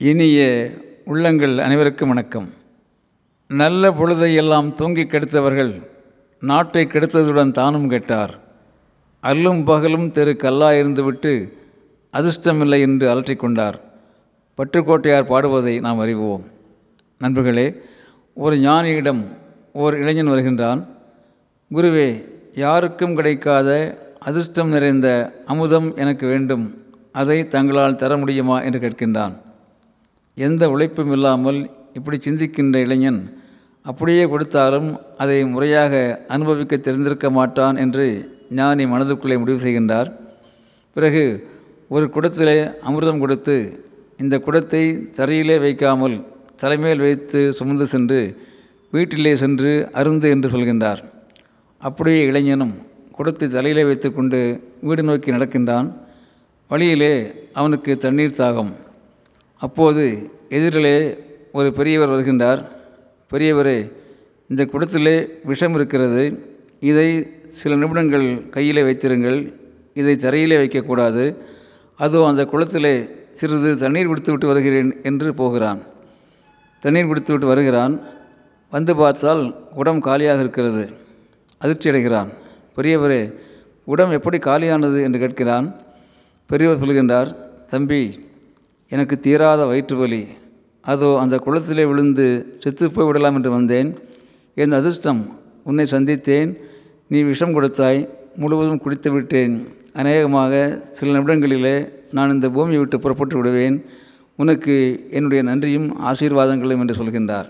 இனிய உள்ளங்கள் அனைவருக்கும் வணக்கம். நல்ல பொழுதை எல்லாம் தூங்கி கெடுத்தவர்கள் நாட்டை கெடுத்ததுடன் தானும் கெட்டார். அல்லும் பகலும் தெரு கல்லா இருந்துவிட்டு அதிர்ஷ்டமில்லை என்று அலற்றிக்கொண்டார் பற்றுக்கோட்டையார் பாடுவதை நாம் அறிவோம். நண்பர்களே ஒரு ஞானியிடம் ஓர் இளைஞன் வருகின்றான். குருவே யாருக்கும் கிடைக்காத அதிர்ஷ்டம் நிறைந்த அமுதம் எனக்கு வேண்டும். அதை தங்களால் தர முடியுமா? என்று கேட்கின்றான். எந்த உழைப்பும் இல்லாமல் இப்படி சிந்திக்கின்ற இளைஞன் அப்படியே கொடுத்தாலும் அதை முறையாக அனுபவிக்க தெரிந்திருக்க மாட்டான் என்று ஞானி மனதுக்குள்ளே முடிவு செய்கின்றார். பிறகு ஒரு குடத்திலே அமிர்தம் கொடுத்து இந்த குடத்தை தரையிலே வைக்காமல் தலைமையில் வைத்து சுமந்து சென்று வீட்டிலே சென்று அருந்து என்று சொல்கின்றார். அப்படியே இளைஞனும் குடத்தை தலையிலே வைத்துக்கொண்டு வீடு நோக்கி நடக்கின்றான். வழியிலே அவனுக்கு தண்ணீர் தாகம். அப்போது எதிரிலே ஒரு பெரியவர் வருகின்றார். பெரியவரே இந்த குடத்திலே விஷம் இருக்கிறது. இதை சில நிமிடங்கள் கையிலே வைத்திருங்கள். இதை தரையிலே வைக்கக்கூடாது. அதோ அந்த குளத்திலே சிறிது தண்ணீர் குடித்துவிட்டு வருகிறேன் என்று போகிறான். தண்ணீர் குடித்து விட்டு வருகிறான். வந்து பார்த்தால் உடம் காலியாக இருக்கிறது. அதிர்ச்சி அடைகிறான் பெரியவரே உடம் எப்படி காலியானது என்று கேட்கிறான். பெரியவர் சொல்கின்றார் தம்பி எனக்கு தீராத வயிற்று வலி. அதோ அந்த குளத்திலே விழுந்து செத்து போய் விடலாம் என்று வந்தேன். என் அதிர்ஷ்டம் உன்னை சந்தித்தேன். நீ விஷம் கொடுத்தாய் முழுவதும் குடித்து விட்டேன். அநேகமாக சில நிமிடங்களிலே நான் இந்த பூமியை விட்டு புறப்பட்டு விடுவேன். உனக்கு என்னுடைய நன்றியும் ஆசீர்வாதங்களும் என்று சொல்கின்றார்.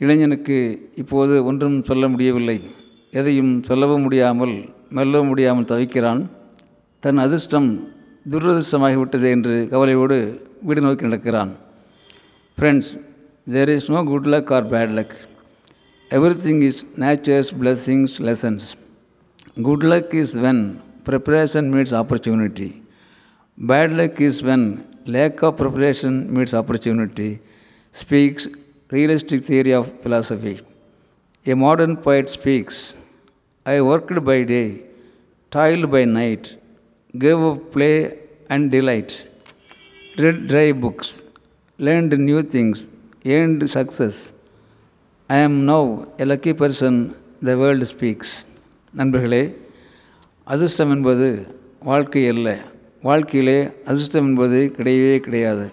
இளைஞனுக்கு இப்போது ஒன்றும் சொல்ல முடியவில்லை. எதையும் சொல்லவும் முடியாமல் மெல்லவும் முடியாமல் தவிக்கிறான். தன் அதிர்ஷ்டம் துரதிர்ஷ்டமாகிவிட்டது என்று கவலையோடு வீடு நோக்கி நடக்கிறான் friends there is no good luck or bad luck everything is nature's blessings lessons good luck is when preparation meets opportunity bad luck is when lack of preparation meets opportunity speaks realistic theory of philosophy. A modern poet speaks I worked by day, toiled by night, gave up play and delight, read dry books, learned new things, earned success. I am now a lucky person the world speaks நண்பர்களே அதிர்ஷ்டம் என்பது வாழ்க்கை அல்ல. வாழ்க்கையிலே அதிர்ஷ்டம் என்பது கிடையவே கிடையாது.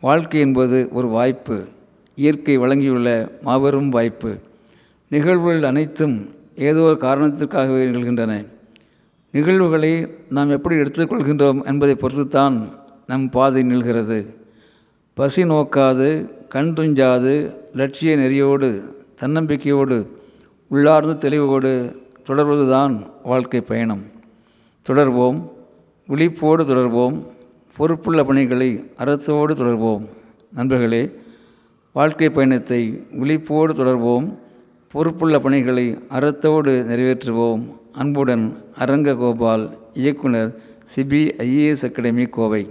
வாழ்க்கை என்பது ஒரு வாய்ப்பு. இயற்கை வழங்கியுள்ள மாபெரும் வாய்ப்பு. நிகழ்வுகள் அனைத்தும் ஏதோ ஒரு காரணத்திற்காகவே நிகழ்கின்றன. நிகழ்வுகளை நாம் எப்படி எடுத்துக்கொள்கின்றோம் என்பதை பொறுத்துத்தான் நம் பாதை நில்கிறது. பசி நோக்காது கண் துஞ்சாது லட்சிய நெறியோடு தன்னம்பிக்கையோடு உள்ளார்ந்த தெளிவோடு தொடர்வதுதான் வாழ்க்கை பயணம். தொடர்வோம் விழிப்போடு தொடர்வோம் பொறுப்புள்ள பணிகளை அறத்தோடு தொடர்வோம். நண்பர்களே வாழ்க்கை பயணத்தை விழிப்போடு தொடர்வோம் பொறுப்புள்ள பணிகளை அறத்தோடு நிறைவேற்றுவோம். அன்புடன் அரங்ககோபால் இயக்குனர் சிபிஐஏஎஸ் அகாடமி கோவை.